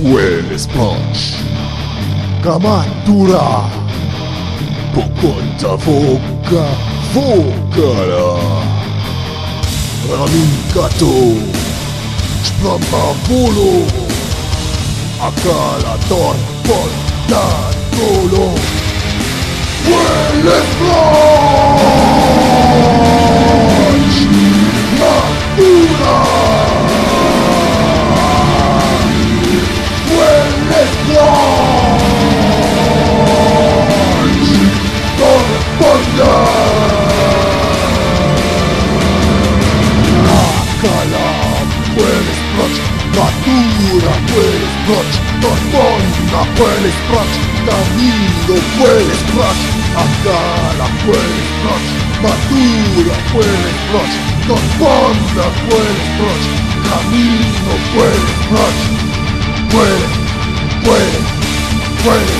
Hueles punch. Kamatura. Poconta foca. Focala. Amicato. Spramavolo. Acalator. Portatolo. Hueles punch. puedes proč, natura puedes proč, Dormona puedes proč, camino puedes proč, Andala puedes proč, natura puedes proč, Dormona puedes proč, camino puedes proč, puedes, puedes, puedes.